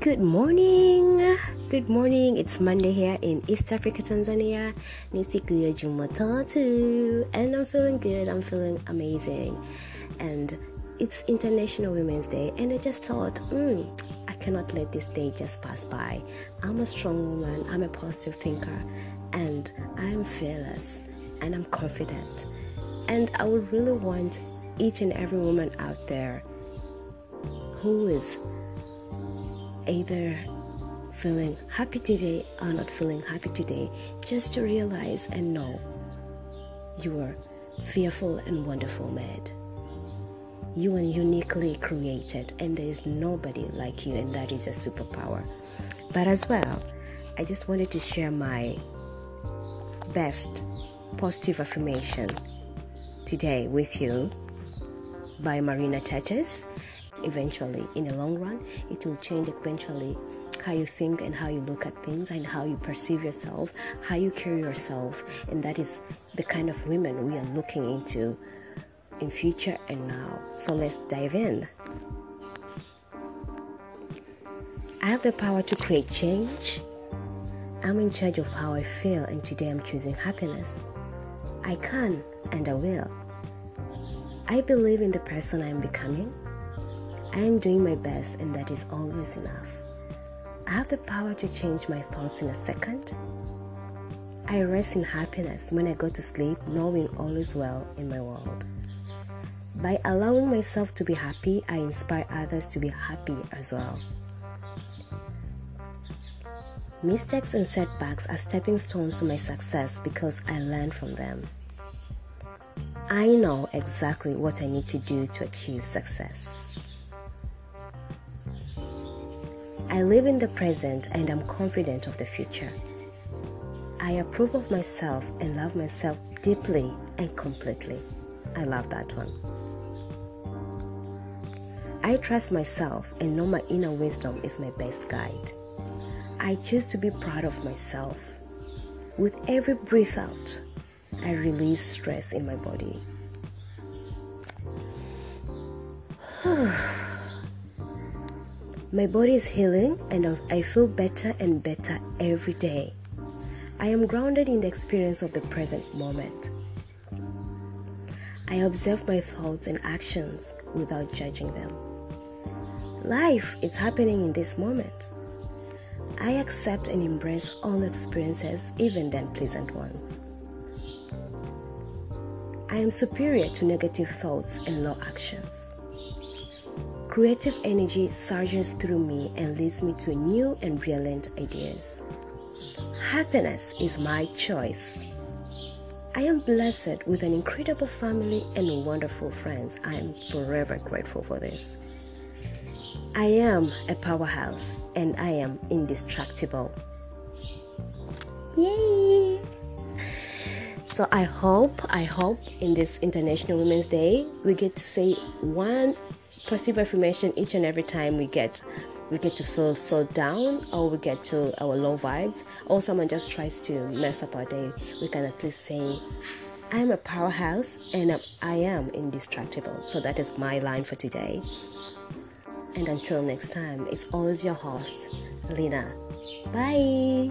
Good morning. Good morning. It's Monday here in East Africa, Tanzania. Ni siku ya Jumatatu and I'm feeling good. I'm feeling amazing. And it's International Women's Day and I just thought, mm, I cannot let this day just pass by. I'm a strong woman. I'm a positive thinker and I'm fearless and I'm confident. And I would really want each and every woman out there who is either feeling happy today or not feeling happy today, just to realize and know you are fearful and wonderful made. You are uniquely created, and there is nobody like you, and that is a superpower. But as well, I just wanted to share my best positive affirmation today with you by Marina Tetes eventually in the long run it will change eventually how you think and how you look at things and how you perceive yourself how you carry yourself. And that is the kind of women we are looking into in future and now. So let's dive in. I have the power to create change. I'm in charge of how i feel and today i'm choosing happiness. I can and i will. I believe in the person i'm becoming I am doing my best, and that is always enough. I have the power to change my thoughts in a second. I rest in happiness when I go to sleep, knowing all is well in my world. By allowing myself to be happy, I inspire others to be happy as well. Mistakes and setbacks are stepping stones to my success because I learn from them. I know exactly what I need to do to achieve success. I live in the present and I'm confident of the future. I approve of myself and love myself deeply and completely. I love that one. I trust myself and know my inner wisdom is my best guide. I choose to be proud of myself. With every breath out, I release stress in my body. My body is healing and I feel better and better every day. I am grounded in the experience of the present moment. I observe my thoughts and actions without judging them. Life is happening in this moment. I accept and embrace all experiences, even the unpleasant ones. I am superior to negative thoughts and low actions. Creative energy surges through me and leads me to new and brilliant ideas. Happiness is my choice. I am blessed with an incredible family and wonderful friends. I am forever grateful for this. I am a powerhouse and I am indestructible. Yay! So I hope, I hope in this International Women's Day we get to say one positive affirmation each and every time we get we get to feel so down or we get to our low vibes or someone just tries to mess up our day we can at least say i am a powerhouse and i am indestructible. So that is my line for today. And until next time it's always your host Lina bye